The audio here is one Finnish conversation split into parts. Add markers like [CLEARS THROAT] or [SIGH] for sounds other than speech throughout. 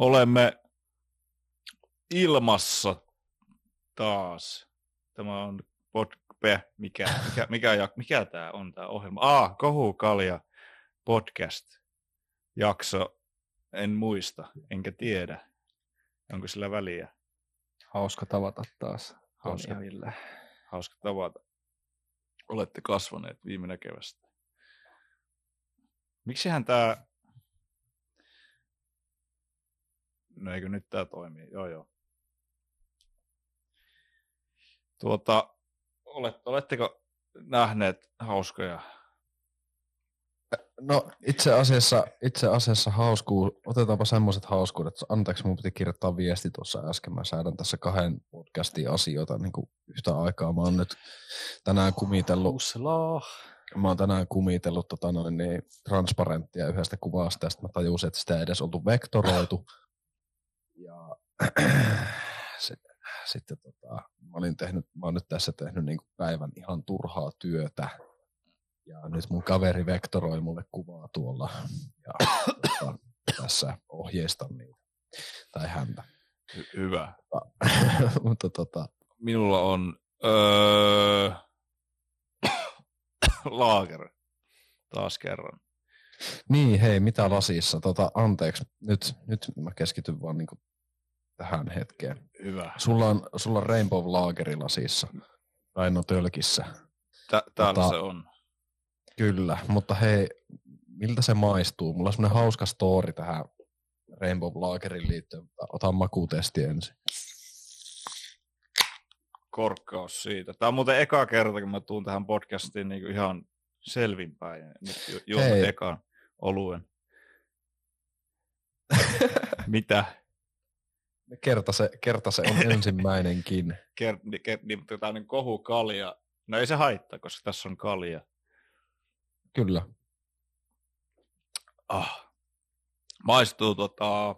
Olemme ilmassa taas. Tämä on podpe, mikä, mikä, mikä, mikä tämä on tämä ohjelma? Ah, Kohukalja podcast jakso. En muista, enkä tiedä. Onko sillä väliä? Hauska tavata taas. Hauska, hauska tavata. Olette kasvaneet viime näkevästä. Miksihän tämä... No eikö nyt tämä toimii? Joo, joo. Tuota, olet, oletteko nähneet hauskoja? No itse asiassa, itse asiassa hauskuus, otetaanpa semmoiset hauskuudet. Anteeksi, mun piti kirjoittaa viesti tuossa äsken. Mä säädän tässä kahden podcastin asioita niin kuin yhtä aikaa. Mä oon nyt tänään kumitellut. Uslaa. Mä oon tänään kumitellut tota noin, niin, transparenttia yhdestä kuvasta, ja sitten mä tajusin, että sitä ei edes oltu vektoroitu. [CLEARS THROAT] Sitten tota, mä, olin tehnyt, mä oon nyt tässä tehnyt niin päivän ihan turhaa työtä. Ja nyt mun kaveri vektoroi mulle kuvaa tuolla. Ja [COUGHS] tota, tässä ohjeistan niitä. Tai häntä. Hy- hyvä. Mutta [CLEARS THROAT] tota, Minulla on öö, [COUGHS] laager taas kerran. Niin, hei, mitä lasissa? Tota, anteeksi, nyt, nyt mä keskityn vaan niinku tähän hetkeen. Hyvä. Sulla on, sulla on Rainbow Lageri lasissa. Tai no tölkissä. Tä- täällä Tota- se on. Kyllä, mutta hei, miltä se maistuu? Mulla on semmoinen hauska story tähän Rainbow Lagerin liittyen, mutta otan makuutesti ensin. Korkkaus siitä. Tämä on muuten eka kerta, kun mä tuun tähän podcastiin niin kuin ihan selvinpäin. Nyt ju- juon ekan oluen. [LAUGHS] Mitä? Kerta se, kerta se on [LAUGHS] ensimmäinenkin. Ker- ker- niin, tää on niin kohukalja. No ei se haittaa, koska tässä on kalja. Kyllä. Ah. Maistuu tota...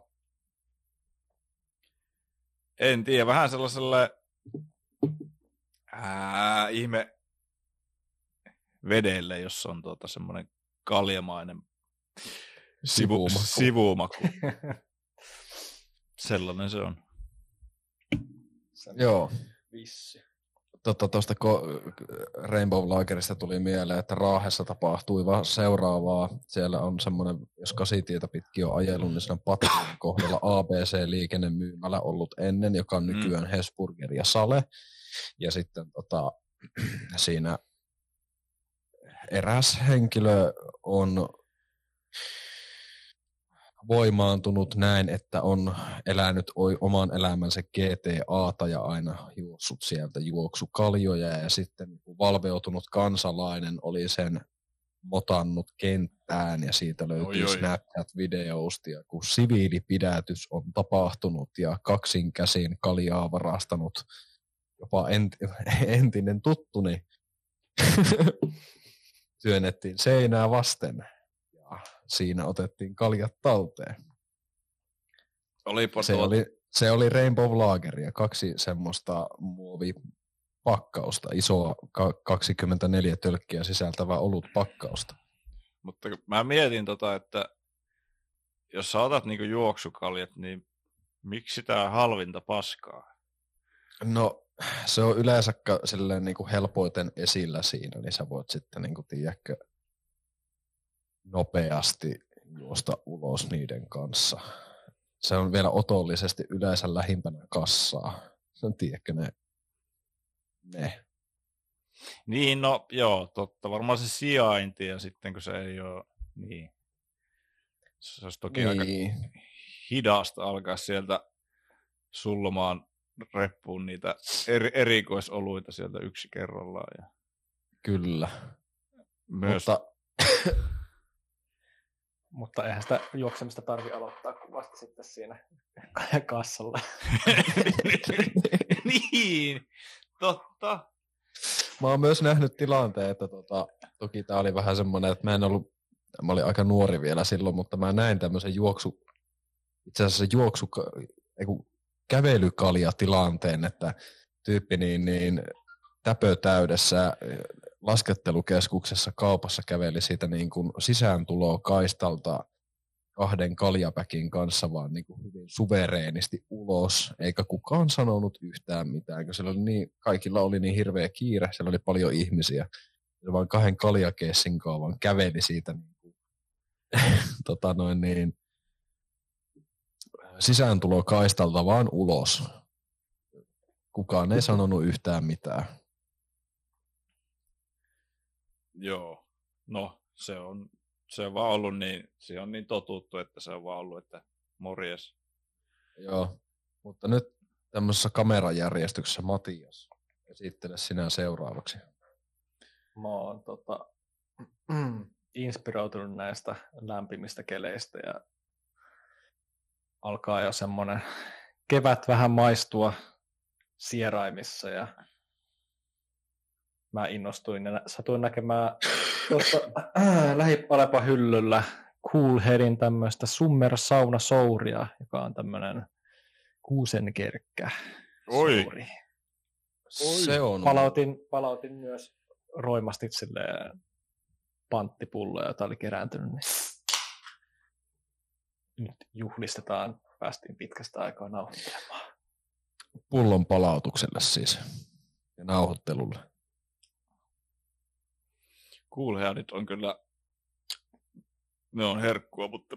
En tiedä, vähän sellaiselle ää, ihme vedelle, jossa on tota semmoinen kaljamainen sivu, Sivumaku. sivumaku. [LAUGHS] Sellainen se on. Joo. Vissi. Tuosta tosta ko- Rainbow Lagerista tuli mieleen, että Raahessa tapahtui vaan seuraavaa. Siellä on semmoinen, jos kasitietä pitkin on ajellut, niin siinä on Pattien kohdalla ABC-liikennemyymälä ollut ennen, joka on nykyään Hesburger ja Sale. Ja sitten tota, [CLEARS THROAT] siinä eräs henkilö on voimaantunut näin, että on elänyt oman elämänsä GTAta ja aina juossut sieltä juoksukaljoja ja sitten niin valveutunut kansalainen oli sen motannut kenttään ja siitä löytyy. Snapchat-videosta, kun siviilipidätys on tapahtunut ja kaksin käsin kaljaa varastanut jopa ent- [LAUGHS] entinen tuttuni [LAUGHS] työnnettiin seinää vasten siinä otettiin kaljat talteen. Olipa Se tuota, oli, se oli Rainbow Lageria, kaksi semmoista muovipakkausta, isoa ka- 24 tölkkiä sisältävää olut pakkausta. mutta mä mietin tota, että jos sä otat niinku juoksukaljat, niin miksi tää halvinta paskaa? No, se on yleensä silleen niin kuin helpoiten esillä siinä, niin sä voit sitten niin kuin, tiedätkö, nopeasti juosta ulos niiden kanssa. Se on vielä otollisesti yleensä lähimpänä kassaa. Sen tiedätkö ne, ne. Niin, no joo, totta. Varmaan se sijainti ja sitten kun se ei ole, niin. Se olisi toki niin. aika hidasta alkaa sieltä sullomaan reppuun niitä eri, erikoisoluita sieltä yksi kerrallaan. Ja Kyllä. myös, Mutta Mutta eihän sitä juoksemista tarvi aloittaa kuin vasta sitten siinä [LAUGHS] kassalla. [LAUGHS] niin, totta. Mä oon myös nähnyt tilanteen, että tota, toki tää oli vähän semmoinen, että mä en ollut, mä olin aika nuori vielä silloin, mutta mä näin tämmöisen juoksu, itse asiassa juoksu, ei kun kävelykalja-tilanteen, että tyyppi niin, niin täpö täydessä laskettelukeskuksessa kaupassa käveli siitä niin kuin sisääntuloa kaistalta kahden kaljapäkin kanssa vaan niin kuin hyvin suvereenisti ulos, eikä kukaan sanonut yhtään mitään, kun oli niin, kaikilla oli niin hirveä kiire, siellä oli paljon ihmisiä. Ja vaan kahden kaljakeessin vaan käveli siitä niin kuin, [LAUGHS] tota noin niin, sisääntulo kaistalta vaan ulos. Kukaan ei sanonut yhtään mitään. Joo, no se on, se on vaan ollut niin, se on niin totuttu, että se on vaan ollut, että morjes. Joo, mutta nyt tämmöisessä kamerajärjestyksessä Matias, esittele sinä seuraavaksi. Mä oon tota, [CLEARS THROAT] inspiroitunut näistä lämpimistä keleistä ja alkaa jo semmoinen kevät vähän maistua sieraimissa ja mä innostuin ja satuin näkemään [LAUGHS] tuossa äh, lähipalepa hyllyllä Cool Headin tämmöistä Summer Sauna Souria, joka on tämmöinen kuusenkerkkä Oi. souri. Se on. Palautin, palautin myös roimasti silleen panttipulloja, jota oli kerääntynyt. Niin nyt juhlistetaan, päästiin pitkästä aikaa nauhoittelemaan. pullon palautukselle siis ja nauhoittelulle. Coolheadit on kyllä, ne on herkkua, mutta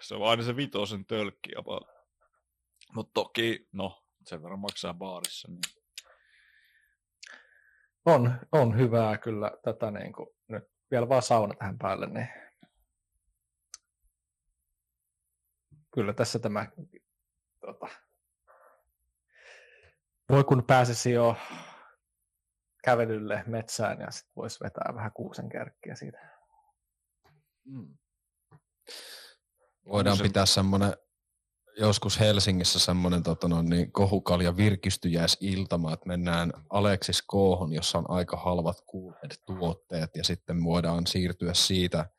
se on aina se vitosen tölkki. Mutta toki, no, sen verran maksaa baarissa. Niin. On, on hyvää kyllä tätä niin kuin, nyt vielä vaan sauna tähän päälle, niin kyllä tässä tämä tota, voi kun pääsisi jo kävelylle metsään ja sitten voisi vetää vähän kuusen kärkkiä siitä. Mm. Voidaan se- pitää semmoinen joskus Helsingissä semmoinen tota no, niin kohukalja virkistyjäisiltama, että mennään Aleksis Koohon, jossa on aika halvat tuotteet ja sitten voidaan siirtyä siitä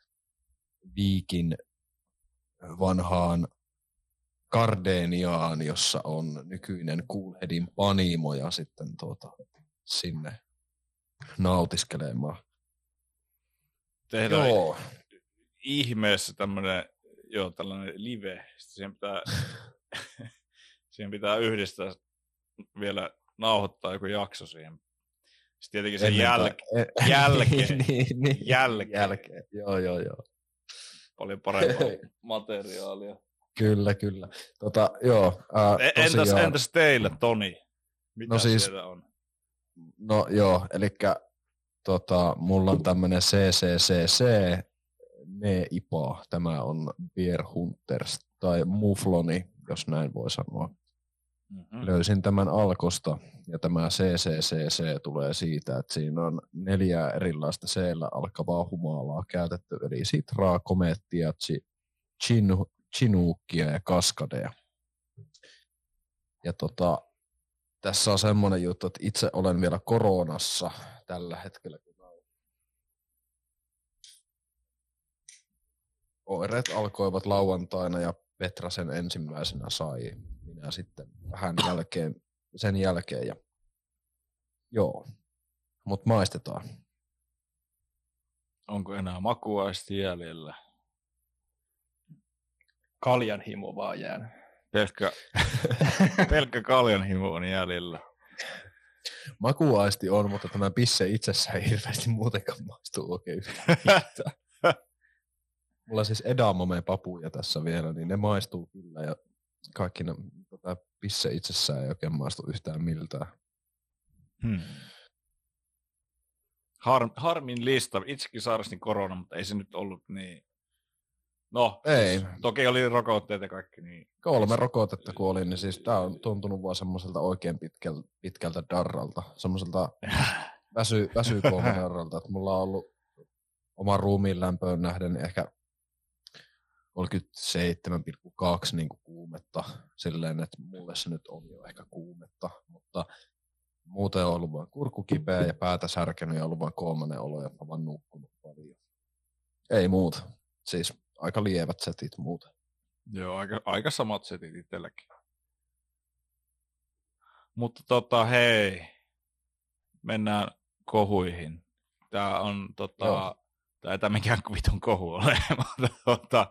Viikin vanhaan Gardeniaan, jossa on nykyinen Coolheadin panimo ja sitten tuota, sinne nautiskelemaan. Tehdään Joo, ihmeessä tämmöinen, joo, tällainen live. Sitten siihen pitää, [LAUGHS] siihen pitää yhdistää vielä nauhoittaa joku jakso siihen. Sitten tietenkin sen Ennen jäl- tai- e- [LAUGHS] jälkeen. niin, niin. jälkeen. jälkeen. Joo, joo, joo. paljon parempaa [LAUGHS] materiaalia. Kyllä, kyllä. Tota, joo, ää, E- Entäs, entäs teille, Toni? Mitä No siis- on? No joo, eli tota, mulla on tämmönen CCCC, ne IPA, tämä on Beer Hunters, tai Mufloni, jos näin voi sanoa. Mm-hmm. Löysin tämän Alkosta, ja tämä CCCC tulee siitä, että siinä on neljä erilaista c alkavaa humalaa käytetty, eli sitraa, komettia, chi, chinu, chinuukkia ja kaskadeja. Ja tota, tässä on semmoinen juttu, että itse olen vielä koronassa tällä hetkellä. Oireet alkoivat lauantaina ja Petra sen ensimmäisenä sai. Minä sitten vähän jälkeen, sen jälkeen. Ja joo, mutta maistetaan. Onko enää makuaisti jäljellä? Kaljan himo vaan jäänyt. Pelkkä, [LAUGHS] pelkkä kaljanhimo on jäljellä. Makuaisti on, mutta tämä pisse itsessään ei hirveästi muutenkaan maistu oikein yhtään. [LAUGHS] Mulla on siis edamame papuja tässä vielä, niin ne maistuu kyllä ja kaikki ne, tota, pisse itsessään ei oikein maistu yhtään miltään. Hmm. Har, harmin lista. Itsekin sairastin korona, mutta ei se nyt ollut niin... No, Ei. Siis, toki oli rokotteet ja kaikki, niin Kolme rokotetta kun olin, niin siis tää on tuntunut vaan semmoiselta oikein pitkältä, pitkältä darralta, semmoiselta [LAUGHS] väsy, väsykohdarralta, että mulla on ollut oman ruumiin lämpöön nähden ehkä 37,2 niin kuin kuumetta silleen, että mulle se nyt on jo ehkä kuumetta, mutta muuten on ollut vain kurkku kipeä ja päätä särkenyt ja ollut vain kolmannen olo ja vaan nukkunut paljon. Ei muuta. Siis aika lievät setit muuten. Joo, aika, aika samat setit itselläkin. Mutta tota, hei, mennään kohuihin. Tää on tota, Joo. tää ei tää mikään vitun kohu ole, [LAUGHS] mutta tota,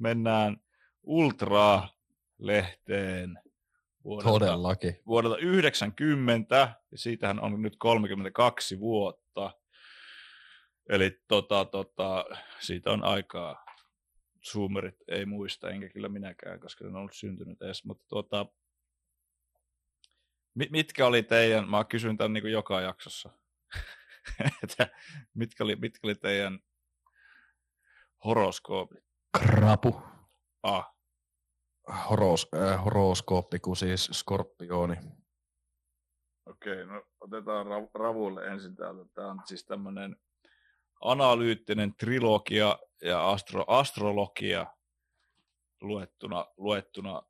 mennään Ultra-lehteen vuodelta, Todellakin. vuodelta 90, ja siitähän on nyt 32 vuotta. Eli tota, tota, siitä on aikaa. Zoomerit ei muista, enkä kyllä minäkään, koska en ollut syntynyt edes. Mutta tuota, mi- mitkä oli teidän, mä kysyn tämän niin kuin joka jaksossa, [LAUGHS] että mitkä oli, mitkä oli teidän horoskoopit? Krapu. Ah, Horos, äh, horoskooppi kuin siis skorpioni. Okei, no otetaan ra- ravulle ensin täältä. Tämä on siis tämmöinen analyyttinen trilogia ja astro- astrologia luettuna, luettuna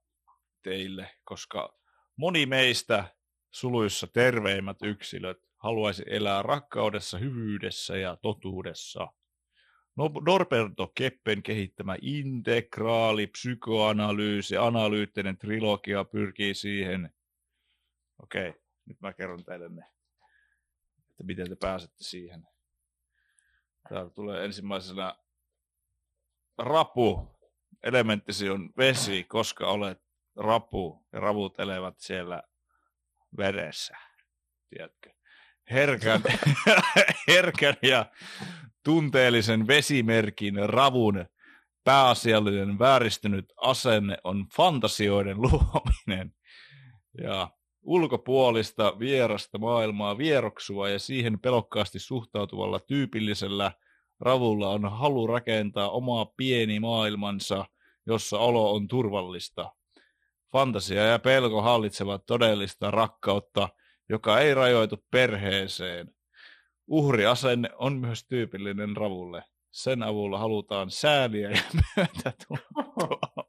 teille, koska moni meistä suluissa terveimmät yksilöt haluaisi elää rakkaudessa, hyvyydessä ja totuudessa. No- Norberto Keppen kehittämä integraali psykoanalyysi, analyyttinen trilogia pyrkii siihen. Okei, nyt mä kerron teille ne, että miten te pääsette siihen. Täällä tulee ensimmäisenä rapu. Elementtisi on vesi, koska olet rapu ja ravut elävät siellä vedessä. Tiedätkö? Herkän, [LAUGHS] herkän ja tunteellisen vesimerkin ravun pääasiallinen vääristynyt asenne on fantasioiden luominen. Ja ulkopuolista vierasta maailmaa vieroksua ja siihen pelokkaasti suhtautuvalla tyypillisellä ravulla on halu rakentaa omaa pieni maailmansa, jossa olo on turvallista. Fantasia ja pelko hallitsevat todellista rakkautta, joka ei rajoitu perheeseen. Uhriasenne on myös tyypillinen ravulle. Sen avulla halutaan sääliä ja [LAUGHS] myötätuntoa.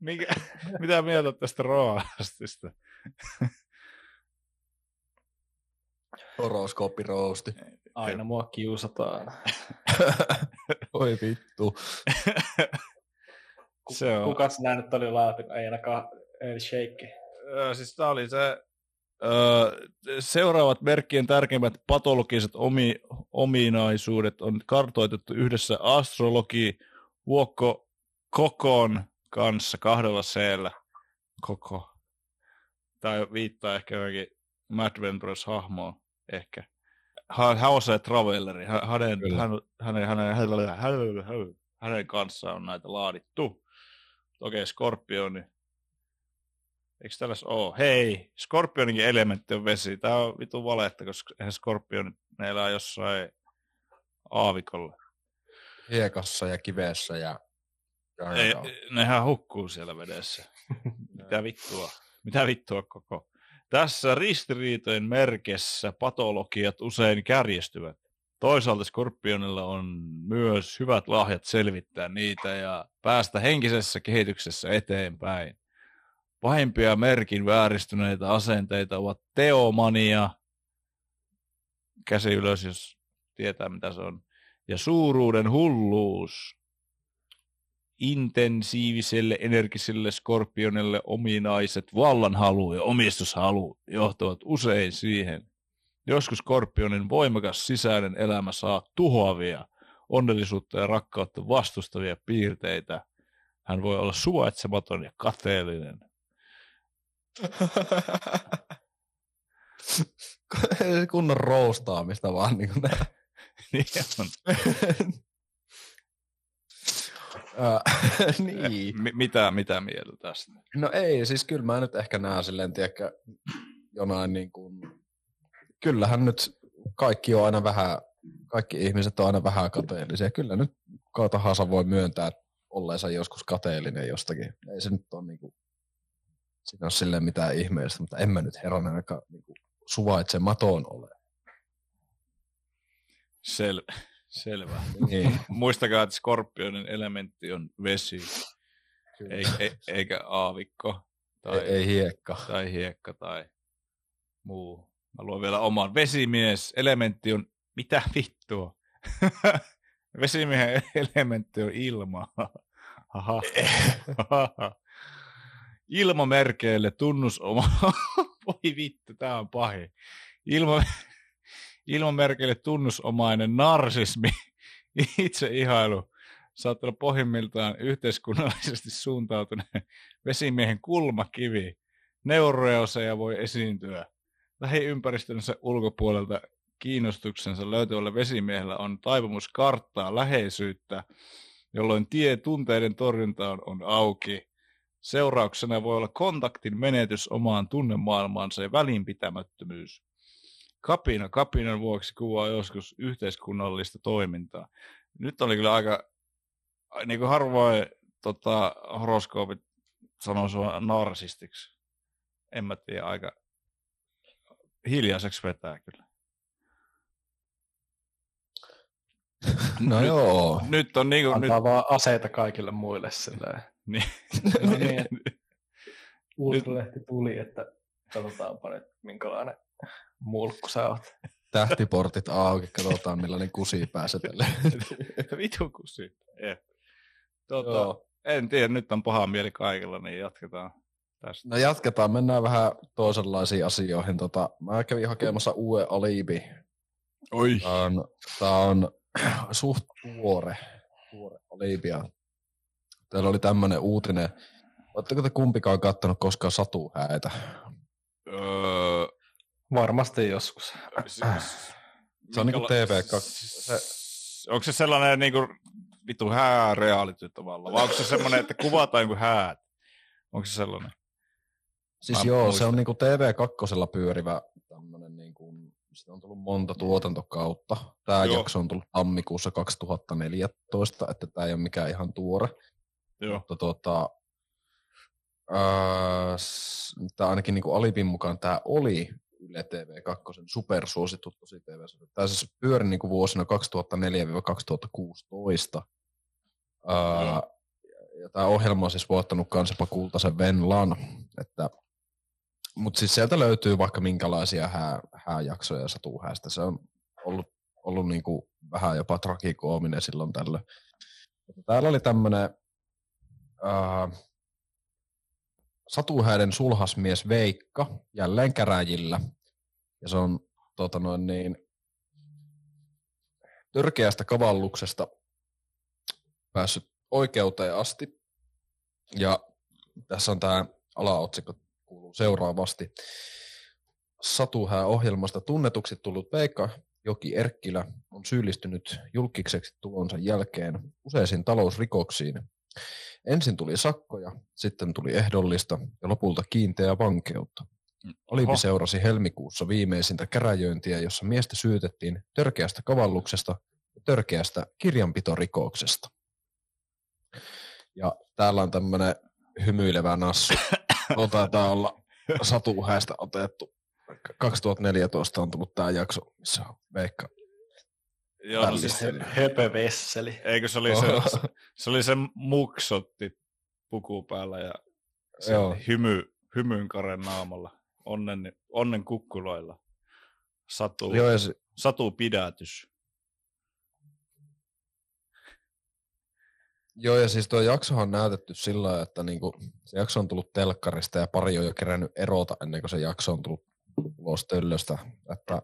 Mitä? Mitä mieltä tästä roastista? Horoskooppi roosti. Aina mua kiusataan. [LAUGHS] Oi vittu. Se on. Kukas nää nyt oli laatu? Ei ainakaan ei shake. Öö, siis tämä oli se, öö, seuraavat merkkien tärkeimmät patologiset omi, ominaisuudet on kartoitettu yhdessä astrologi Vuokko Kokon kanssa kahdella c Koko. Tai viittaa ehkä johonkin Mad Ventures-hahmoon ehkä. Hän, hän on se traveleri. Hän, hänen, Kyllä. hän, hänen, hänen, hänen, hänen, hänen, kanssaan on näitä laadittu. Okei, Skorpioni. Eikö tällaista ole? Hei, Skorpioninkin elementti on vesi. Tämä on vitu valetta, koska eihän Skorpioni ne elää jossain aavikolla. Hiekassa ja kivessä ja... ja Ei, nehän hukkuu siellä vedessä. [LAUGHS] Mitä vittua? Mitä vittua koko? Tässä ristiriitojen merkessä patologiat usein kärjestyvät. Toisaalta Skorpionilla on myös hyvät lahjat selvittää niitä ja päästä henkisessä kehityksessä eteenpäin. Pahimpia merkin vääristyneitä asenteita ovat teomania, käsi ylös, jos tietää mitä se on, ja suuruuden hulluus. Intensiiviselle, energiselle skorpionille ominaiset vallanhalu ja omistushalu johtavat usein siihen. Joskus skorpionin voimakas sisäinen elämä saa tuhoavia, onnellisuutta ja rakkautta vastustavia piirteitä. Hän voi olla suvaitsematon ja kateellinen. [LAUGHS] Kunnon roostaamista vaan niin kuin. [LAUGHS] Niin on. [LAUGHS] Ää, [LAUGHS] niin. M- mitä, mitä mieltä tästä? No ei, siis kyllä mä nyt ehkä näen silleen, tiedäkö, jonain niin kuin, kyllähän nyt kaikki on aina vähän, kaikki ihmiset on aina vähän kateellisia. Kyllä nyt kuka tahansa voi myöntää olleensa joskus kateellinen jostakin. Ei se nyt ole niin kuin, siinä ole silleen mitään ihmeellistä, mutta en mä nyt herranen aika niin kuin, suvaitsematon ole. Sel- selvä. Niin. [LAUGHS] Muistakaa, että skorpionin elementti on vesi, ei, ei, eikä aavikko tai, ei, ei hiekka. tai hiekka tai muu. Mä luon vielä oman. Vesimies, elementti on, mitä vittua? [LAUGHS] Vesimiehen elementti on ilma. Haha. [LAUGHS] Ilmamerkeille tunnusoma. Voi vittu, tää on pahin. Ilma, ilmamerkeille tunnusomainen narsismi, [LAUGHS] itseihailu saattaa olla pohjimmiltaan yhteiskunnallisesti suuntautuneen vesimiehen kulmakivi. Neuroeoseja voi esiintyä. Lähiympäristönsä ulkopuolelta kiinnostuksensa löytävällä vesimiehellä on taipumus karttaa läheisyyttä, jolloin tie tunteiden torjuntaan on auki. Seurauksena voi olla kontaktin menetys omaan tunnemaailmaansa ja välinpitämättömyys. Kapina kapinan vuoksi kuvaa joskus yhteiskunnallista toimintaa. Nyt oli kyllä aika, niin kuin harvoin tota, horoskoopit sanoo sua narsistiksi. En mä tiedä, aika hiljaiseksi vetää kyllä. No nyt, joo. Nyt on niinku, nyt, Antaa vaan aseita kaikille muille silleen. [LAUGHS] niin, No niin, [LAUGHS] Ultralehti tuli, että katsotaanpa nyt minkälainen mulkku sä oot. Tähtiportit auki, katsotaan millainen kusi pääsetelle. [LAUGHS] vitu kusi. Eh. Tota, Joo. en tiedä, nyt on paha mieli kaikilla, niin jatketaan tästä. No jatketaan, mennään vähän toisenlaisiin asioihin. Tota, mä kävin hakemassa uuden alibi. Oi. Tää on, tää on [CLEARS THROAT] suht tuore, tuore alibia. Täällä oli tämmönen uutinen. Oletteko te kumpikaan kattonut koskaan satuhäitä? Öö, Varmasti joskus. siis, Se on niinku minkäla- TV2. Se... Onko se sellainen niinku vitu hää reality tavallaan? Vai onko se semmoinen, että kuvataan joku häät? Onko se sellainen? Siis Mä joo, muistan. se on niinku TV2 pyörivä tämmönen niinku, sitä on tullut monta tuotantokautta. Tämä Joo. jakso on tullut tammikuussa 2014, että tämä ei ole mikään ihan tuore. Joo. Mutta tota, tämä ainakin niinku Alipin mukaan tämä oli Yle TV2 supersuosittu tosi tv Tämä siis pyöri niinku vuosina 2004-2016. Ää, ja tämä ohjelma on siis voittanut kanssa kultaisen Venlan. Että, mutta siis sieltä löytyy vaikka minkälaisia hää, hääjaksoja ja satuhäästä. Se on ollut, ollut niinku vähän jopa tragikoominen silloin tällöin. Mutta täällä oli tämmöinen satuhäiden sulhasmies Veikka jälleen käräjillä. Ja se on tota noin niin, törkeästä kavalluksesta päässyt oikeuteen asti. Ja tässä on tämä alaotsikko kuuluu seuraavasti. Satuhää-ohjelmasta tunnetuksi tullut Veikka Joki Erkkilä on syyllistynyt julkiseksi tulonsa jälkeen useisiin talousrikoksiin. Ensin tuli sakkoja, sitten tuli ehdollista ja lopulta kiinteää vankeutta. Olipi Oho. seurasi helmikuussa viimeisintä käräjöintiä, jossa miestä syytettiin törkeästä kavalluksesta ja törkeästä kirjanpitorikoksesta. Ja täällä on tämmöinen hymyilevä nassu. Tuo taitaa olla satuhäistä otettu. 2014 on tullut tämä jakso, missä on Veikka. Joo, no siis, Vällisteli. Höpö Vesseli. eikö se oli se, se, oli se muksotti puku päällä ja se Joo. hymy, hymynkaren naamalla. Onnen, onnen kukkuloilla. Satu, Joo, ja se, satu pidätys. Joo, ja siis tuo jaksohan on näytetty sillä lailla, että niinku, se jakso on tullut telkkarista ja pari on jo kerännyt erota ennen kuin se jakso on tullut ulos töllöstä. Että,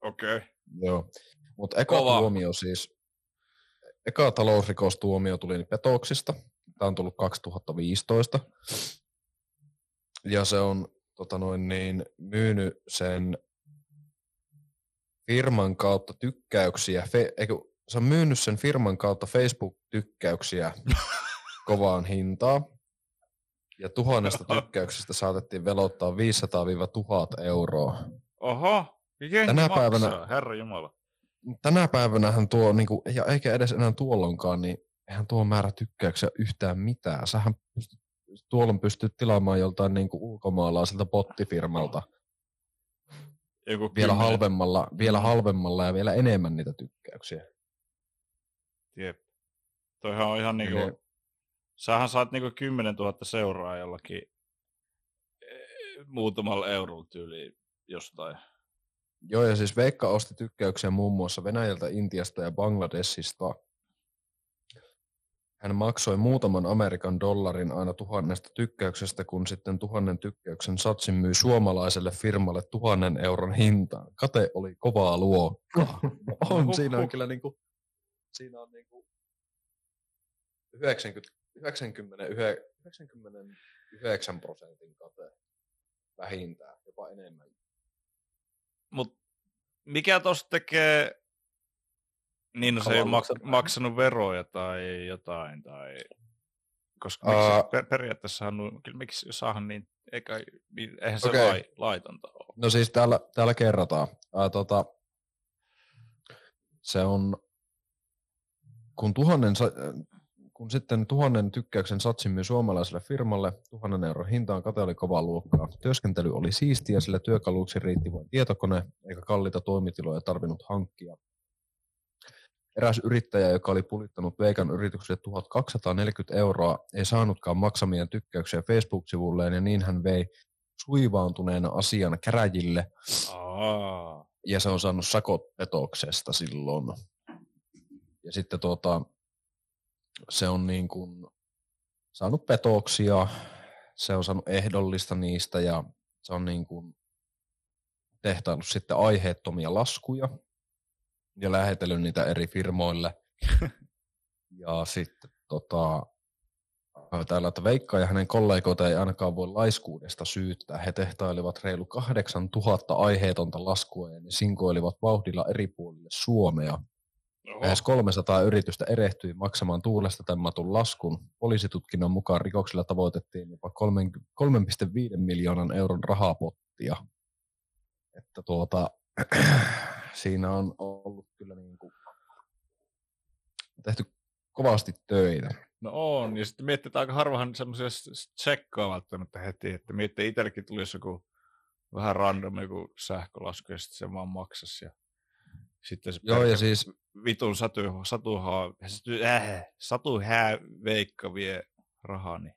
Okei. Okay. joo. Mutta eka Kova. tuomio siis, eka talousrikostuomio tuli petoksista. Tämä on tullut 2015. Ja se on tota noin niin, myynyt sen firman kautta tykkäyksiä, fe, eikö, se on myynyt sen firman kautta Facebook-tykkäyksiä [LAUGHS] kovaan hintaan. Ja tuhannesta [LAUGHS] tykkäyksestä saatettiin velottaa 500-1000 euroa. Oho, jengi Tänä maksaa, päivänä- herra jumala. Tänä päivänähän tuo, niin kuin, ja eikä edes enää tuolloinkaan, niin eihän tuo määrä tykkäyksiä yhtään mitään. Sähän pystyt, tuolloin pystyt tilaamaan joltain niin kuin ulkomaalaiselta bottifirmalta Joku vielä kymmenen- halvemmalla, vielä Mm. halvemmalla ja vielä enemmän niitä tykkäyksiä. Jep. Toihan on ihan niinku, Niin. sähän saat niinku 10 000 seuraa jollakin eh, muutamalla eurolla tyyliin jostain. Joo, ja siis Veikka osti tykkäyksiä muun muassa Venäjältä, Intiasta ja Bangladesista. Hän maksoi muutaman Amerikan dollarin aina tuhannesta tykkäyksestä, kun sitten tuhannen tykkäyksen satsin myi suomalaiselle firmalle tuhannen euron hintaan. Kate oli kovaa luokkaa. [LAUGHS] on, siinä on kyllä niinku, siinä on niinku, 90, 99, 99 prosentin kate vähintään, jopa enemmän. Mut mikä tosta tekee, niin no se ei mak- maksanut veroja tai jotain, tai... Koska miksi, per- periaatteessa on, kyllä miksi saahan niin, eikä, eihän se Okei. lai, laitonta ole. No siis täällä, täällä kerrotaan. Ää, tota, se on, kun, tuhannen, sa- kun sitten tuhannen tykkäyksen satsin myös suomalaiselle firmalle, tuhannen euron hintaan kate oli kovaa luokkaa. Työskentely oli siistiä, sillä työkaluksi riitti vain tietokone, eikä kalliita toimitiloja tarvinnut hankkia. Eräs yrittäjä, joka oli pulittanut Veikan yritykselle 1240 euroa, ei saanutkaan maksamia tykkäyksiä Facebook-sivulleen ja niin hän vei suivaantuneena asian käräjille Aa. ja se on saanut sakot petoksesta silloin. Ja sitten tuota, se on niin kuin saanut petoksia, se on saanut ehdollista niistä ja se on niin kuin tehtaillut sitten aiheettomia laskuja ja lähetellyt niitä eri firmoille. [LAUGHS] ja sitten tota, täällä, että Veikka ja hänen kollegoita ei ainakaan voi laiskuudesta syyttää. He tehtailivat reilu 8000 aiheetonta laskua ja ne sinkoilivat vauhdilla eri puolille Suomea. Lähes 300 yritystä erehtyi maksamaan tuulesta temmatun laskun. Poliisitutkinnon mukaan rikoksilla tavoitettiin jopa 3 3,5 miljoonan euron rahapottia. Että tuota, [CLEARS THROAT] siinä on ollut kyllä niin kuin tehty kovasti töitä. No on, ja sitten miettii, että aika harvahan semmoisia tsekkaa välttämättä heti, että miettii itsellekin tulisi joku vähän random joku sähkölasku ja sitten se vaan maksas ja sitten se Joo, ja siis vitun satu, satuhaa, äh, satuhää veikka vie rahaa, niin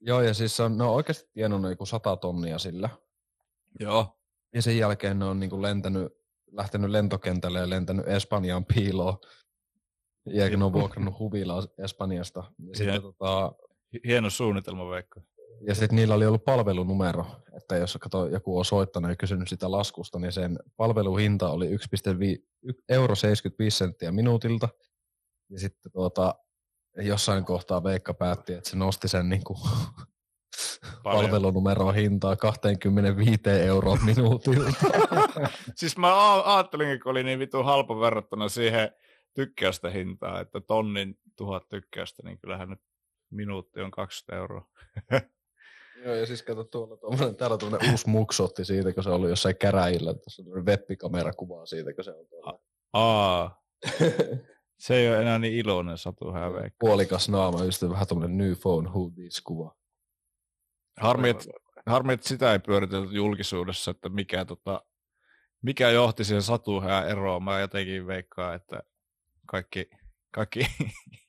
Joo, ja siis on, ne on oikeasti tienannut joku sata tonnia sillä. joo, Ja sen jälkeen ne on niin kuin lentänyt, lähtenyt lentokentälle ja lentänyt Espanjaan piiloon. Ja ne on vuokrannut huvilaa Espanjasta. Ja sitten Ja- tota, hi- hieno suunnitelma veikka. ja sit niillä oli ollut palvelunumero, että jos kato, joku on soittanut ja kysynyt sitä laskusta, niin sen palveluhinta oli 1,5 euro 75 senttiä minuutilta. Ja sitten tuota, jossain kohtaa Veikka päätti, että se nosti sen niin kuin Paljon. palvelunumeron hintaa 25 euroa minuutilta. [LAUGHS] Siis mä ajattelin, kun oli niin vitun halpa verrattuna siihen tykkäystä hintaa, että tonnin tuhat tykkäystä, niin kyllähän nyt minuutti on 20 euroa. [LAUGHS] Joo, ja siis kato tuolla tuommoinen, täällä tuommoinen uusi muksotti siitä, kun se oli jossain käräjillä. Tuossa on webbikamera kuvaa siitä, kun se on tuolla. Aa, [LAUGHS] se ei ole enää niin iloinen Satu Häveikkä. Puolikas naama, just vähän tuommoinen new phone who this kuva. Harmi, että, harmi, että sitä ei pyöritelty julkisuudessa, että mikä, tota, mikä johti siihen Satu Hää eroon. Mä jotenkin veikkaan, että kaikki, kaikki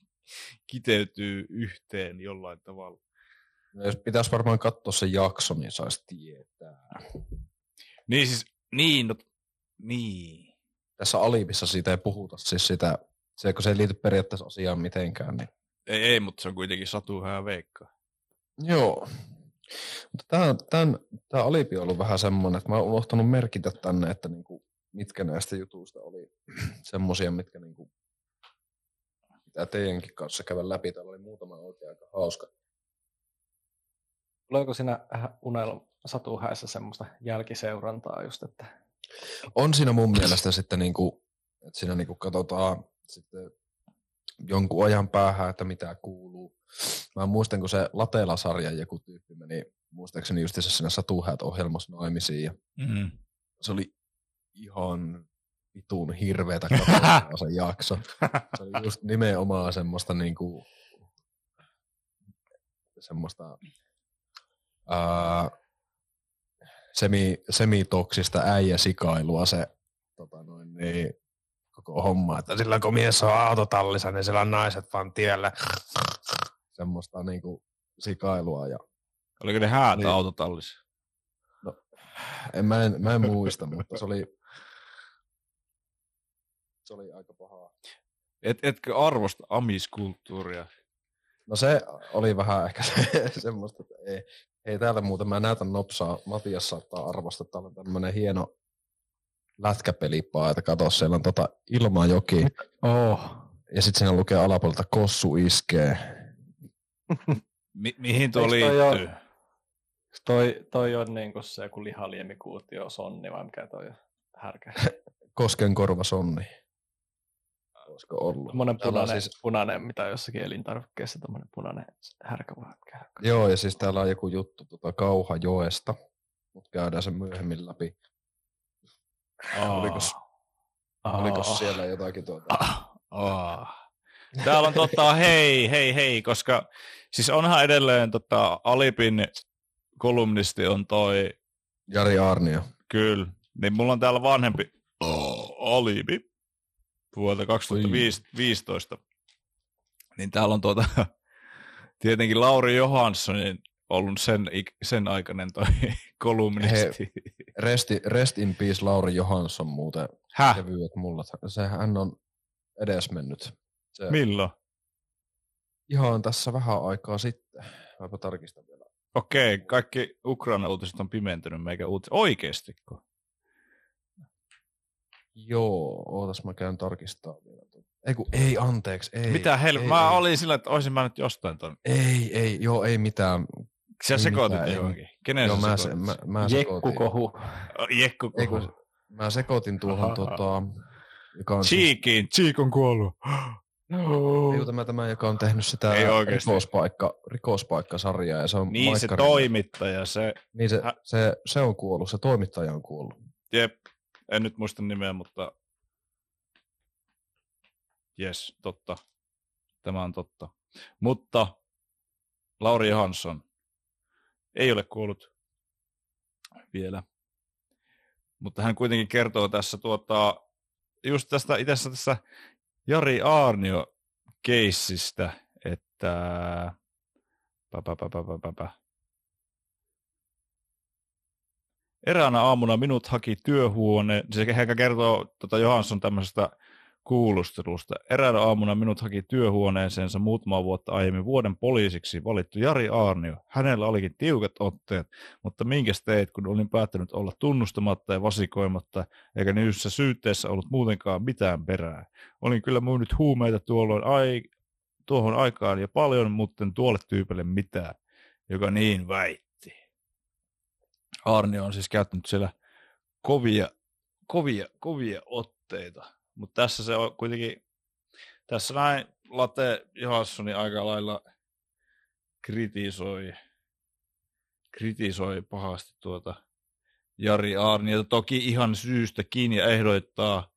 [LAUGHS] kiteytyy yhteen jollain tavalla. No, jos pitäisi varmaan katsoa se jakso, niin saisi tietää. Niin siis, niin, no, niin. Tässä Alibissa siitä ei puhuta, siis sitä, se, kun se ei liity periaatteessa asiaan mitenkään. Niin. Ei, ei, mutta se on kuitenkin Satu Hää veikkaa. Joo. Mutta tämä, tämän, tämä Alibi on ollut vähän semmoinen, että mä oon unohtanut merkitä tänne, että niinku, mitkä näistä jutuista oli [CLEARS THROAT] semmoisia, mitkä niinku, pitää teidänkin kanssa käydä läpi. Täällä oli muutama oikein aika hauska. Tuleeko siinä unelma satuhäissä semmoista jälkiseurantaa just, että On siinä mun mielestä sitten, niinku, että siinä niinku katsotaan sitten jonkun ajan päähän, että mitä kuuluu. Mä muistan, kun se Latela-sarja joku tyyppi meni, muistaakseni just siinä Satuhäät-ohjelmassa naimisiin, ja Mm. se oli ihan vitun hirveetä [LAUGHS] katsoa se jakso. Se oli just nimenomaan semmoista niinku, semmoista ää, semi, semitoksista äijäsikailua se tota noin, niin, koko homma. Että silloin kun mies on autotallissa, niin siellä on naiset vaan tiellä. Semmoista niinku sikailua. Ja, Oliko ne häätä Niin. autotallissa? en, mä, en, mä en muista, mutta se oli, se oli aika pahaa. Et, etkö arvosta amiskulttuuria? No se oli vähän ehkä se, semmoista, että ei, ei täällä muuten, mä näytän nopsaa, Matias saattaa arvostaa, että täällä on tämmönen hieno lätkäpelipaa, että kato, siellä on tota Ilmajoki, oh, ja sitten siinä lukee alapuolelta Kossu iskee, [LAUGHS] Mi- mihin tuo toi liittyy? ole- Toi, toi on niinku se joku lihaliemikuutio sonni vai mikä toi? Härkä. [LAUGHS] Kosken korva sonni. Olisiko ollut? Punainen, siis- punainen, mitä jossakin elintarvikkeessa, tommonen punainen härkä vai mikä. Joo, ja siis täällä on joku juttu tota Kauhajoesta, mutta käydään se myöhemmin läpi. Olikos, olikos siellä jotakin tuota? Ah, ah. Täällä on tota, hei, hei, hei, koska siis onhan edelleen tota, Alipin kolumnisti on toi, Jari Arnio. kyllä, niin mulla on täällä vanhempi oh, Alipi vuodelta 2015. Niin täällä on tuota, tietenkin Lauri Johanssonin ollut sen, sen aikainen toi [LAUGHS] kolumnisti. Rest, rest in peace Lauri Johansson muuten. Häh? Kevyet mullat. Se, hän on edesmennyt. Se, Milloin? ihan tässä vähän aikaa sitten. Mäpä tarkistan vielä. Okei, kaikki Ukraina-uutiset on pimentynyt meikä uutiset. Oikeestiko? Joo, ootas mä käyn tarkistaa vielä. Ei kun, ei anteeksi, ei. Mitä hel... ei, Mä ei. olin sillä, että olisin mä nyt jostain ton. Ei, ei, joo, ei mitään. Sä Ei sekoitit mitään, ei. johonkin. Kenen joo, sä mä, se, sekoitit? mä, mä Jekku sekoitin. kohu. Jekku Ei kun, mä sekoitin tuohon Aha. tota, joka on siis, Cheekiin. Cheek on kuollut. Ei, kun tämä, tämä, joka on tehnyt sitä Ei rikospaikka, rikospaikkasarjaa ja se on Niin se Maikkarilla. toimittaja, se, Niin se, Hä? se, se, on kuollut, se toimittaja on kuollut. jep, en nyt muista nimeä, mutta jes, totta. Tämä on totta. Mutta Lauri Johansson ei ole kuollut vielä. Mutta hän kuitenkin kertoo tässä tuota, just tästä itse tässä Jari Aarnio keissistä, että pä, pä, pä, pä, pä, pä. Eräänä aamuna minut haki työhuone, se hän kertoo tota Johansson tämmöisestä kuulustelusta. Eräänä aamuna minut haki työhuoneeseensa muutama vuotta aiemmin vuoden poliisiksi valittu Jari Aarnio. Hänellä olikin tiukat otteet, mutta minkäs teit, kun olin päättänyt olla tunnustamatta ja vasikoimatta, eikä niissä syytteessä ollut muutenkaan mitään perää. Olin kyllä myynyt huumeita tuolloin ai, tuohon aikaan ja paljon, mutta en tuolle tyypille mitään, joka niin väitti. Arni on siis käyttänyt siellä kovia, kovia, kovia otteita, mutta tässä se on kuitenkin, tässä näin Late Johanssoni aika lailla kritisoi, kritisoi pahasti tuota Jari Arniota, toki ihan syystäkin ja ehdoittaa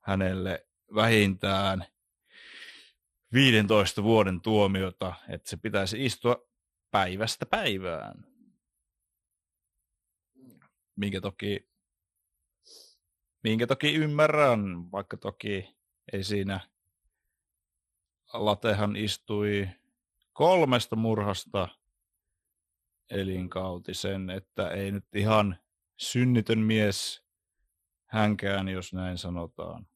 hänelle vähintään 15 vuoden tuomiota, että se pitäisi istua päivästä päivään. Minkä toki, minkä toki ymmärrän, vaikka toki ei siinä Latehan istui kolmesta murhasta elinkautisen, että ei nyt ihan synnitön mies hänkään, jos näin sanotaan.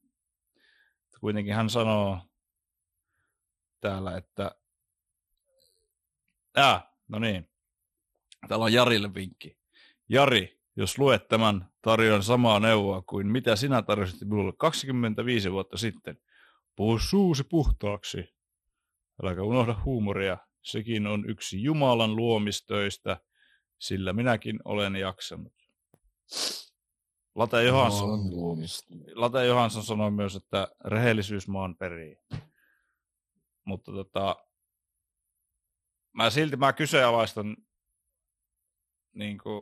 Kuitenkin hän sanoo täällä, että äh, no niin, täällä on Jarille vinkki. Jari, jos luet tämän, tarjoan samaa neuvoa kuin mitä sinä tarjosit minulle 25 vuotta sitten. Puhu suusi puhtaaksi. Äläkä unohda huumoria. Sekin on yksi Jumalan luomistöistä, sillä minäkin olen jaksanut. Late Johansson. Late Johansson sanoi myös, että rehellisyys maan perii. Mutta tota, mä silti mä kyseenalaistan niin kuin,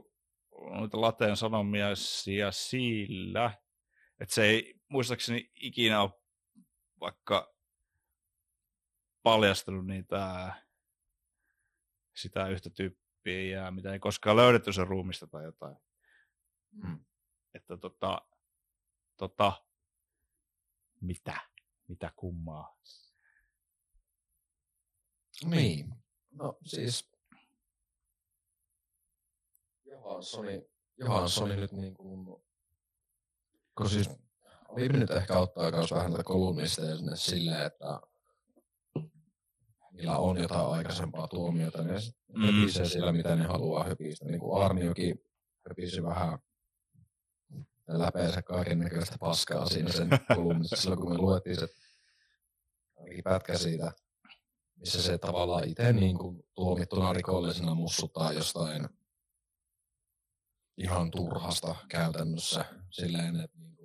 noita Lateen sanomia sillä, että se ei muistaakseni ikinä ole vaikka paljastanut niitä sitä yhtä tyyppiä ja mitä ei koskaan löydetty sen ruumista tai jotain. Mm. Että tota, tota, mitä? Mitä kummaa? Niin. No siis Johanssoni, Johanssoni nyt niin kuin, kun siis Viime nyt ehkä auttaa myös vähän tätä kolumnisteja sinne silleen, että niillä on jotain aikaisempaa tuomiota, ne Mm. höpisee sillä, mitä ne haluaa höpistä. Niin kuin Arniokin höpisi vähän läpeensä kaiken näköistä paskaa siinä sen [LAUGHS] kolumnissa silloin, kun me luettiin se pätkä siitä missä se tavallaan itse niin kuin tuomittuna rikollisena mussuttaa jostain ihan turhasta käytännössä silleen, että, niin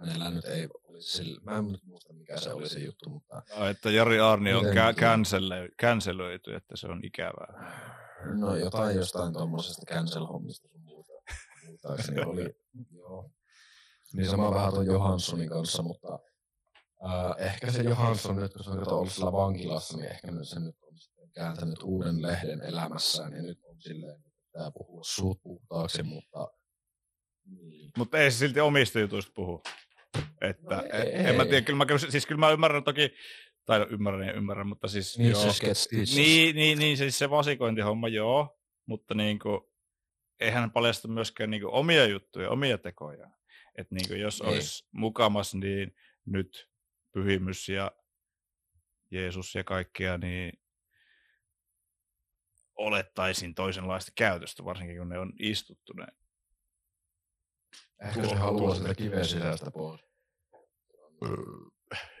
hänellä nyt ei olisi sille, mä en nyt muista mikä se oli se juttu, mutta... No, että Jari Arni on Miten- kä- cancelöity, että se on ikävää. No jotain jostain tuommoisesta cancel-hommista sun muuta. Muistaakseni oli, [LAUGHS] joo. Niin sama vähän tuon Johanssonin kanssa, mutta ää, ehkä se Johansson nyt, kun se on ollut sillä vankilassa, niin ehkä nyt se nyt on sitten kääntänyt uuden lehden elämässään ja nyt on silleen, pitää puhua suut puhtaaksi, mutta niin. Mutta ei se silti omista jutuista puhu. Että, No ei. en mä tiedä, kyllä mä, siis kyllä mä ymmärrän toki, tai no, ymmärrän ja ymmärrän, mutta siis Niin joo. se sketch Niin, niin, niin, siis se vasikointihomma, joo, mutta niin kuin, eihän hän paljasta myöskään niin kuin, omia juttuja, omia tekoja. Että niin kuin, jos Niin. olisi mukamas, niin nyt pyhimys ja Jeesus ja kaikkia, niin olettaisin toisenlaista käytöstä, varsinkin kun ne on istuttuneet. Ehkä se haluaa sitä kiven sisästä pois.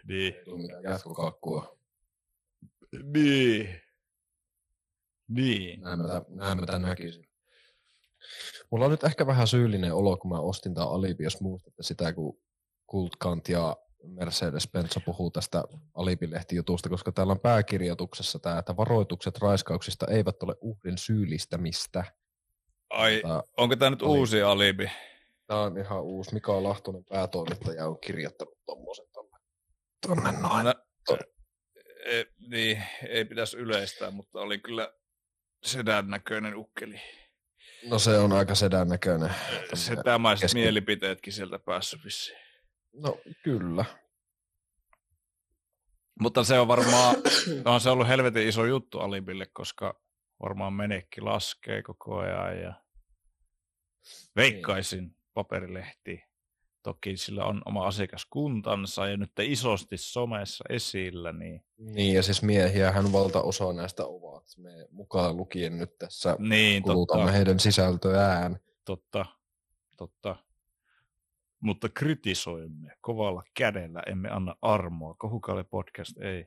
Niin, Ei tule mitään jatkokakkua. niin, niin. Näin mä, tä- näin mä tän näkisin. Mulla on nyt ehkä vähän syyllinen olo, kun mä ostin tää Alibi, jos muistatte sitä, kun Kult Kant ja Mercedes-Benz puhuu tästä Alibi-lehtijutusta, koska täällä on pääkirjoituksessa tämä, että varoitukset raiskauksista eivät ole uhrin syyllistämistä. Ai, Tää, onko tämä nyt uusi alibi? tää on ihan uusi. Mika Lahtonen päätoimittaja on kirjoittanut tommosen tonne, tonne noin. No, ei, niin, ei pitäisi yleistää, mutta oli kyllä sedän näköinen ukkeli. No se on aika sedän näköinen. Se tämmöiset keski- mielipiteetkin sieltä päässyt vissiin. No kyllä. Mutta se on varmaan, on se ollut helvetin iso juttu Alibille, koska varmaan menekki laskee koko ajan ja veikkaisin paperilehti. Toki sillä on oma asiakaskuntansa ja nyt isosti somessa esillä, niin, Niin, ja siis miehiä hän valtaosa näistä ovat. Me mukaan lukien nyt tässä niin kulutamme totta, heidän sisältöään. totta, totta. Mutta kritisoimme kovalla kädellä, emme anna armoa. Kohukalle podcast ei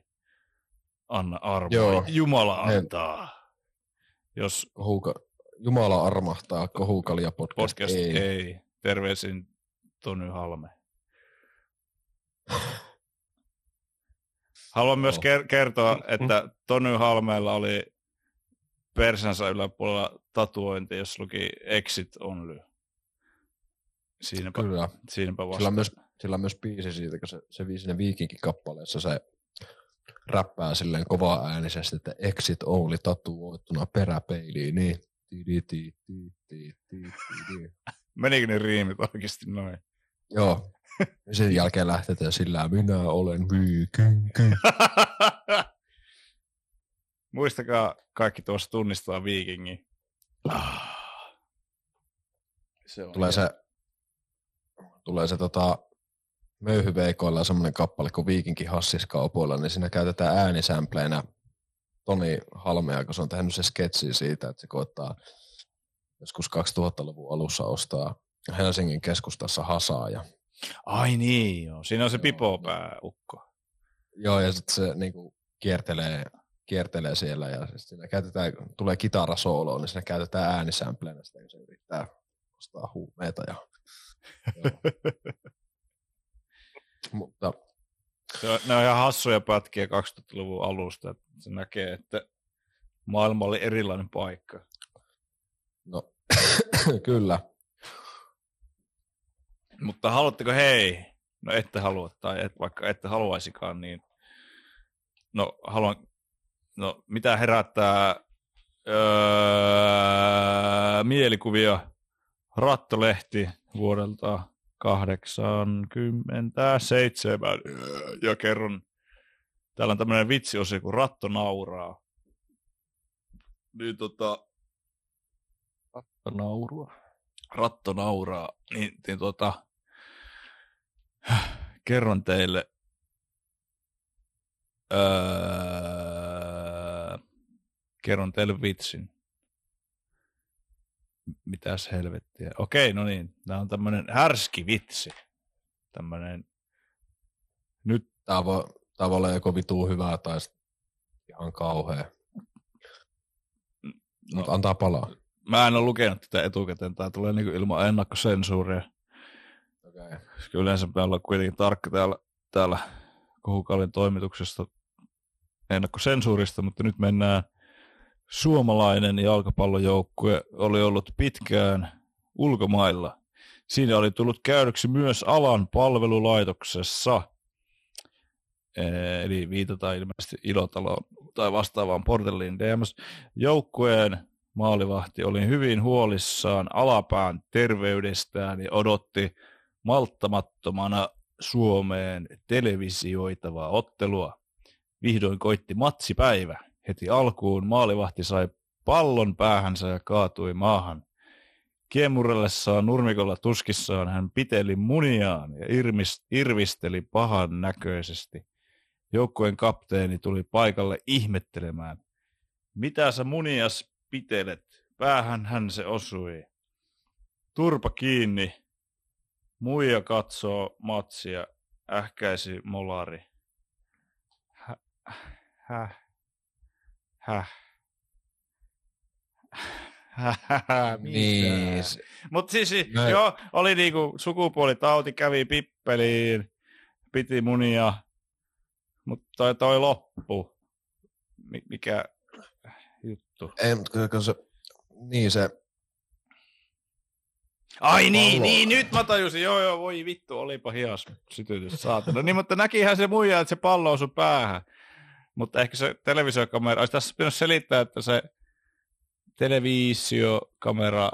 anna armoa. Joo. Jumala antaa. Jos Kohuka, Jumala armahtaa Kohukalia podcast. podcast ei. ei. ei. Terveisin Tony Halme. [LAUGHS] Haluan myös Joo. ker- kertoa, että Tony Halmeella oli persänsä yläpuolella tatuointi, jos luki Exit Only. Siinäpä, Kyllä. siinäpä vasta. Sillä on, myös, sillä on myös biisi siitä, kun se, se siinä Viikinki-kappaleessa se räppää silleen kovaa äänisesti, että exit only tatuoittuna peräpeiliin, niin. Menikö ne riimit oikeasti noin? Joo. Ja sen jälkeen lähtetään sillä, minä olen viikinki. [LAUGHS] Muistakaa kaikki tuossa tunnistaa viikingin. Se on Tulee se, tulee se tota, möyhyveikoilla semmoinen kappale kuin Viikinki hassiskaupoilla, niin siinä käytetään äänisämpleinä Toni Halmea, kun se on tehnyt se sketsi siitä, että se koittaa joskus 2000-luvun alussa ostaa Helsingin keskustassa hasaa. Ja, Ai niin, joo. Siinä on se pipopääukko. joo, ja sitten se niinku kiertelee, kiertelee siellä ja sit siinä käytetään, tulee kitarasooloon, niin siinä käytetään äänisämpleinä sitä, kun se yrittää ostaa huumeita. Ja. [LAUGHS] Mutta Se on, ne on ihan hassuja pätkiä 2000-luvun alusta. Että se näkee, että maailma oli erilainen paikka. No, [COUGHS] kyllä. Mutta haluatteko hei? No ette halua, tai et, vaikka ette haluaisikaan, niin no haluan, no mitä herättää öö, mielikuvia Rattolehti vuodelta 87 ja kerron, täällä on tämmöinen vitsiosi, kun Ratto nauraa. Niin tota, Naurua. ratto nauraa, niin, niin tota, kerron teille, öö, kerron teille vitsin. Mitäs helvettiä. Okei, no niin. Tämä on tämmönen härski vitsi. Tämmönen, nyt Tää voi, tää voi olla joko vituu hyvää tai Ihan kauhea. No. Mutta antaa palaa. Mä en ole lukenut tätä etukäteen. Tää tulee niinku ilman ennakkosensuuria. Okay. Yleensä pitää olla kuitenkin tarkka täällä, täällä Kohukallin toimituksesta ennakkosensuurista, mutta nyt mennään suomalainen jalkapallojoukkue oli ollut pitkään ulkomailla. Siinä oli tullut käydyksi myös alan palvelulaitoksessa. Eli viitataan ilmeisesti Ilotaloon tai vastaavaan Portellin DMS. Joukkueen maalivahti oli hyvin huolissaan alapään terveydestään ja odotti malttamattomana Suomeen televisioitavaa ottelua. Vihdoin koitti matsipäivä. Heti alkuun maalivahti sai pallon päähänsä ja kaatui maahan. Kiemurellessaan nurmikolla tuskissaan hän piteli muniaan ja irvisteli pahan näköisesti. Joukkueen kapteeni tuli paikalle ihmettelemään. Mitä sä munias pitelet? Päähän hän se osui. Turpa kiinni. Muija katsoo matsia. Ähkäisi molari. Häh? Häh? Häh? [LAUGHS] Niin, Mutta siis Näin. joo, oli niinku sukupuolitauti, kävi pippeliin, piti munia, mutta toi, toi loppu. Mi- mikä juttu? ei, mutta kyllä, se, niin se, Ai niin, Pallo. niin, nyt mä tajusin, joo joo, voi vittu, olipa hias sytytys, saatana. Niin, mutta näkihän se muija, että se pallo osui päähän. Mutta ehkä se televisiokamera, olisi tässä pitänyt selittää, että se televisiokamera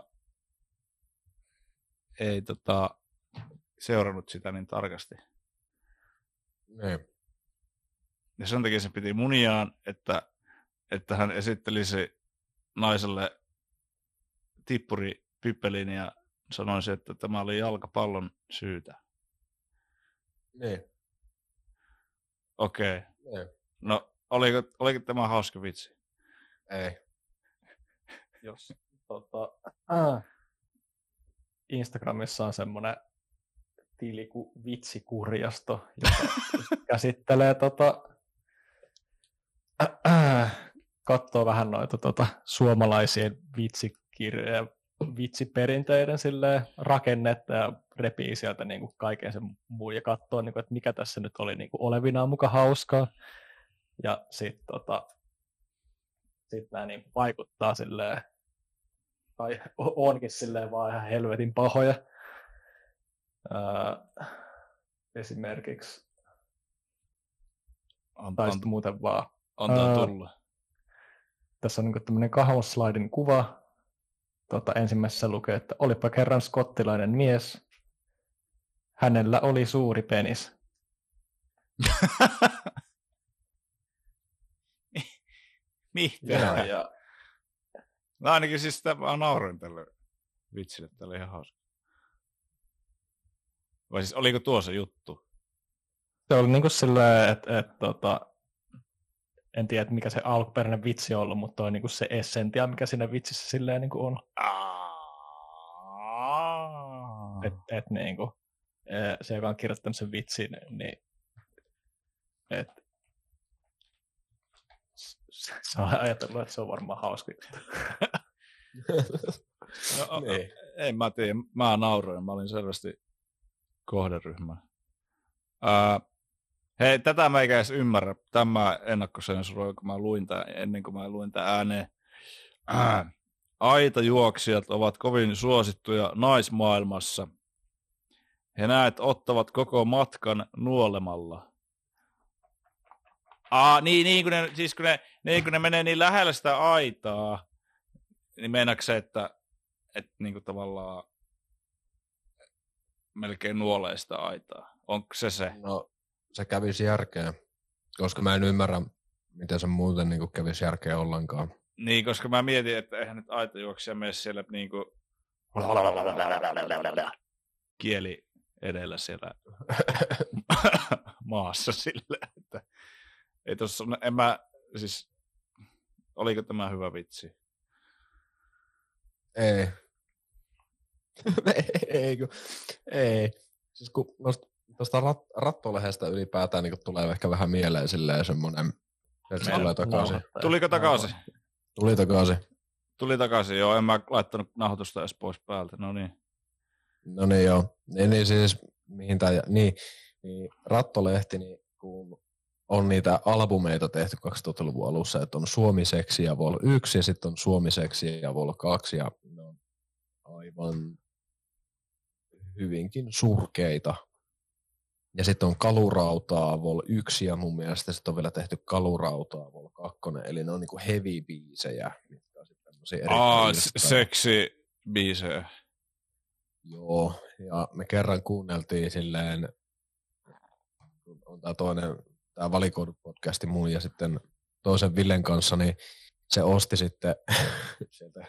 ei tota, seurannut sitä niin tarkasti. niin. Ja sen takia se piti muniaan, että, että hän esittelisi naiselle tippuri pippelin ja sanoisi, että tämä oli jalkapallon syytä. niin. Okei. Okay. niin. No, oliko, oliko tämä hauska vitsi? Ei. jos tota, äh, Instagramissa on semmoinen tili kuin vitsikurjasto, joka [LAUGHS] käsittelee tota, äh, äh, katsoo vähän noita tota, suomalaisia vitsikirjoja, vitsiperinteiden silleen, rakennetta ja repii sieltä niin kuin kaiken sen muun ja katsoo, niin kuin, että mikä tässä nyt oli niin kuin olevinaan muka hauskaa. Ja sitten tota, sit nämä niin vaikuttaa silleen, tai onkin silleen vaan ihan helvetin pahoja. Öö, esimerkiksi, Anta, tai sitten muuten vaan. antaa Ää, tulla. Tässä on niin tämmöinen kahvasslaidin kuva. Tota, ensimmäisessä lukee, että olipa kerran skottilainen mies. Hänellä oli suuri penis. [LAUGHS] Mitä? Ja, ja No ainakin siis sitä mä nauroin tälle vitsille, että oli ihan hauska. Vai siis oliko tuo se juttu? se oli niin kuin silleen, että, että tota, en tiedä, että mikä se alkuperäinen vitsi on ollut, mutta on niin kuin se essentia, mikä siinä vitsissä silleen niin kuin on. Että et, niin kuin, eh, se, joka on kirjoittanut sen vitsin, niin et, s- se on ajatellut, että se on varmaan hauska. [LAUGHS] No, niin. En mä tiedä, mä nauroin, mä olin selvästi kohderyhmä. Ää, hei, tätä mä eikä edes ymmärrä, tämä ennakkosensuroi, kun mä luin tämän, ennen kuin mä luin tämän ääneen. Ää, aitajuoksijat ovat kovin suosittuja naismaailmassa. He näet ottavat koko matkan nuolemalla. Aa, niin, niin kun ne, siis kun ne, niin kun ne menee niin lähellä sitä aitaa, niin meinaatko se, että, että niin kuin tavallaan melkein nuolee sitä aitaa? Onko se se? No, se kävisi järkeä, koska mä en ymmärrä, miten se muuten niin kävisi järkeä ollenkaan. Niin, koska mä mietin, että eihän nyt aitajuoksija mene siellä niin kuin kieli edellä siellä [LAUGHS] maassa sille, että ei tossa, en mä, siis, oliko tämä hyvä vitsi? Ei. [LAUGHS] ei, kun, ei. Siis kun tuosta rat, rattolehdestä ylipäätään niin tulee ehkä vähän mieleen silleen semmoinen Että se tulee takaisin. Tuliko takaisin? Tuli takaisin. Tuli takaisin, joo. En mä laittanut nauhoitusta edes pois päältä. No niin. No niin joo. Niin, niin siis, mihin tää, niin, niin Rattolehti, niin kun on niitä albumeita tehty 2000-luvun alussa, että on Suomiseksi ja Vol 1 ja sitten on Suomiseksi ja Vol 2 ja ne on aivan hyvinkin surkeita. Ja sitten on Kalurautaa Vol 1 ja mun mielestä sitten on vielä tehty Kalurautaa Vol 2, eli ne on niinku heavy biisejä, mitkä on sitten tämmöisiä Aa, seksi biisejä. Joo, ja me kerran kuunneltiin silleen, kun on tämä toinen, tämä valikoidut podcasti mun ja sitten toisen Villen kanssa, niin se osti sitten [LAUGHS] sieltä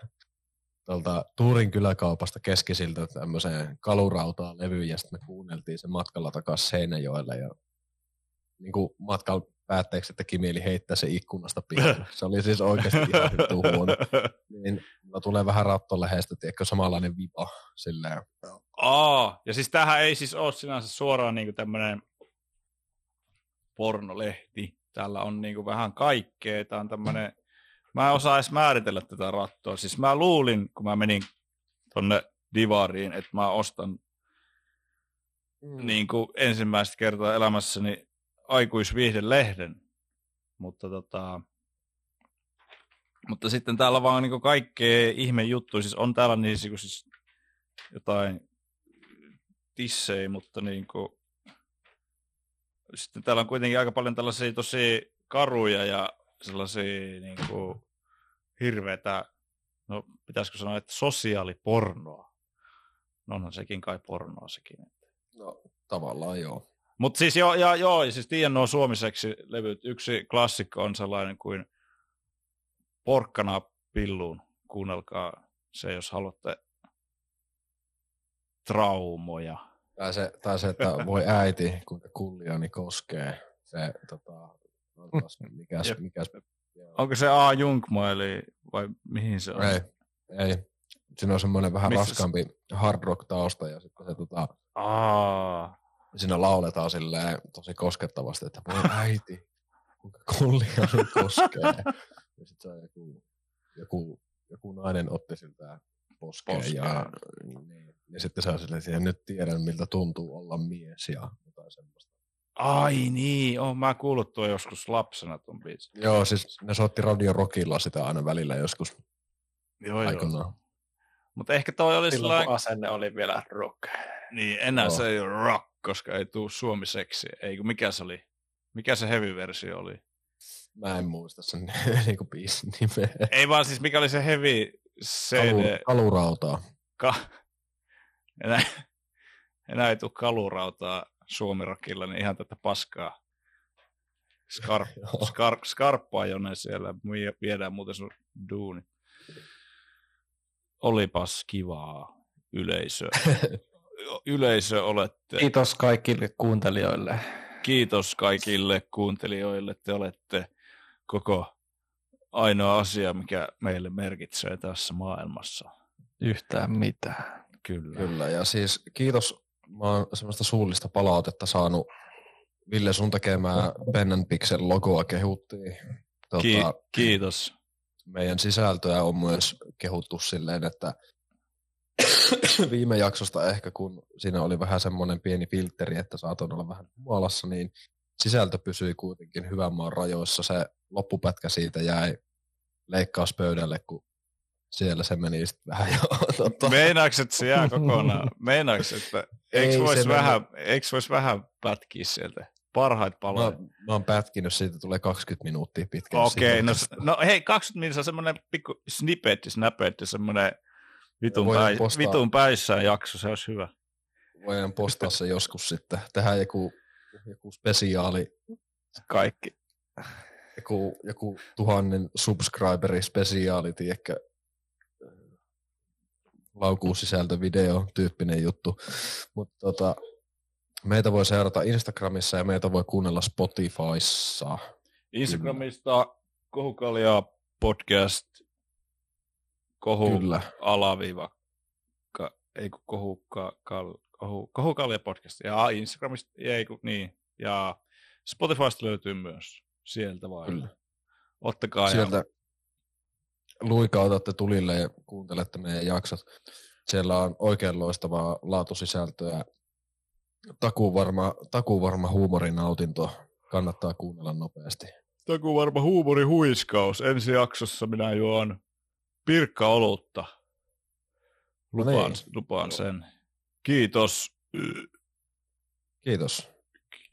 tuolta Tuurin kyläkaupasta keskisiltä tämmöiseen kalurautaa levyyn ja sitten me kuunneltiin sen matkalla takaisin Seinäjoelle ja niin kuin matkan päätteeksi teki mieli heittää se ikkunasta pihalle. Se oli siis oikeasti ihan vittu huono. [LAUGHS] Niin mulla tulee vähän rattolehdestä, tiedätkö, samanlainen vipa silleen. Aa, ja siis tämähän ei siis ole sinänsä suoraan niinku tämmönen pornolehti. Täällä on niinku vähän kaikkea. Tää on tämmönen, mä en osaa edes määritellä tätä rattoa. Siis mä luulin, kun mä menin tonne Divariin, että mä ostan Mm. niin kuin ensimmäistä kertaa elämässäni aikuisviihdelehden. Mutta tota, mutta sitten täällä vaan niin kaikkea ihme juttuja. Siis on täällä niin kuin siis jotain tissejä, mutta niin kuin, sitten täällä on kuitenkin aika paljon tällaisia tosi karuja ja sellaisia niin kuin, hirveätä, no pitäisikö sanoa, että sosiaalipornoa. No onhan sekin kai pornoa sekin. No, tavallaan joo. Mutta siis joo, ja, joo, ja siis tiedän nuo suomiseksi levyt. Yksi klassikko on sellainen kuin Porkkana pilluun. Kuunnelkaa se, jos haluatte traumoja. Tai se, tai se että voi äiti, kuinka kulliani koskee. Se, tota, [LAUGHS] mikäs, mikäs. Onko se A. Junkma, eli vai mihin se on? ei, ei. Siinä on semmoinen vähän Missä- raskaampi hard rock tausta ja sitten se tota, Aa, siinä lauletaan silleen tosi koskettavasti, että voi äiti, kuinka kulliani koskee. [LAUGHS] Ja sitten se on joku, joku, joku nainen otti siltä poskeen, Poskeen. ja, niin, ja sitten se on silleen, että nyt tiedän miltä tuntuu olla mies ja jotain semmoista. ai niin, on mä kuullut tuo joskus lapsena tuon biisin. Joo, siis ne soitti Radio Rockilla sitä aina välillä joskus Joo, joo. aikanaan. Mutta ehkä toi oli Silloin sellainen, asenne oli vielä rock. niin enää Joo. se ei ole rock, koska ei tuu suomiseksi. Ei kun mikä se oli? Mikä se heavy-versio oli? Mä en muista sen [LAUGHS] niinku biisin nimeä. Ei vaan siis mikä oli se heavy Kalu, CD. kalurautaa. Ka- enää, [LAUGHS] enää ei tule kalurautaa Suomirakilla, niin ihan tätä paskaa. Skarp, [LAUGHS] Joo. skar, skarppaa jonne siellä, Vie- viedään muuten sun duuni. Olipas kivaa yleisö. [LAUGHS] Yleisö olette. Kiitos kaikille kuuntelijoille. Kiitos kaikille kuuntelijoille. Te olette koko ainoa asia, mikä meille merkitsee tässä maailmassa. Yhtään mitään. Kyllä. Kyllä, ja siis kiitos, mä oon semmoista suullista palautetta saanut. Ville, sun tekemää Pen and Pixel logoa kehuttiin. Tota, Ki- kiitos. meidän sisältöä on myös kehuttu silleen, että [COUGHS] viime jaksosta ehkä, kun siinä oli vähän semmoinen pieni filtteri, että saatoin olla vähän huolassa, niin sisältö pysyi kuitenkin hyvän maan rajoissa. Se loppupätkä siitä jäi leikkauspöydälle, kun siellä se meni sitten vähän jo. [LAUGHS] Tota, Meinaatko, että se jää kokonaan? Meinaatko, että eikö Ei voisi vähän, vois vähän pätkiä sieltä? Parhaita Mä, paloja. mä oon pätkinyt, siitä tulee 20 minuuttia pitkä. Okei, no, s- no hei, 20 minuuttia on semmoinen pikku snippet, snapet, semmoinen vitun, päi, postaa- vitun päissään jakso, se olisi hyvä. Voidaan postaa se joskus sitten. Tehdään joku, joku spesiaali, Kaikki. joku, joku tuhannen subscriberi spesiaali, tiedätkö, laukuusisältövideo tyyppinen juttu. Mutta tota, meitä voi seurata Instagramissa ja meitä voi kuunnella Spotifyssa. Instagramista kohukalia podcast, kohu Kyllä. alaviiva, ka, ei kun kohuka, kal, kohu, kohukalia podcast, ja Instagramista, ei kun niin, ja Spotifysta löytyy myös, sieltä vaan. Kyllä. Ottakaa Sieltä luikautatte tulille ja kuuntelette meidän jaksot. Siellä on oikein loistavaa laatusisältöä. Takuvarma, takuvarma huumorinautinto. Kannattaa kuunnella nopeasti. Joku varma huumori huiskaus. Ensi jaksossa minä juon pirkka olutta. Lupaan, No niin. lupaan sen. Kiitos Kiitos.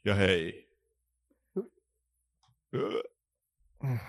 ja hei. Mm.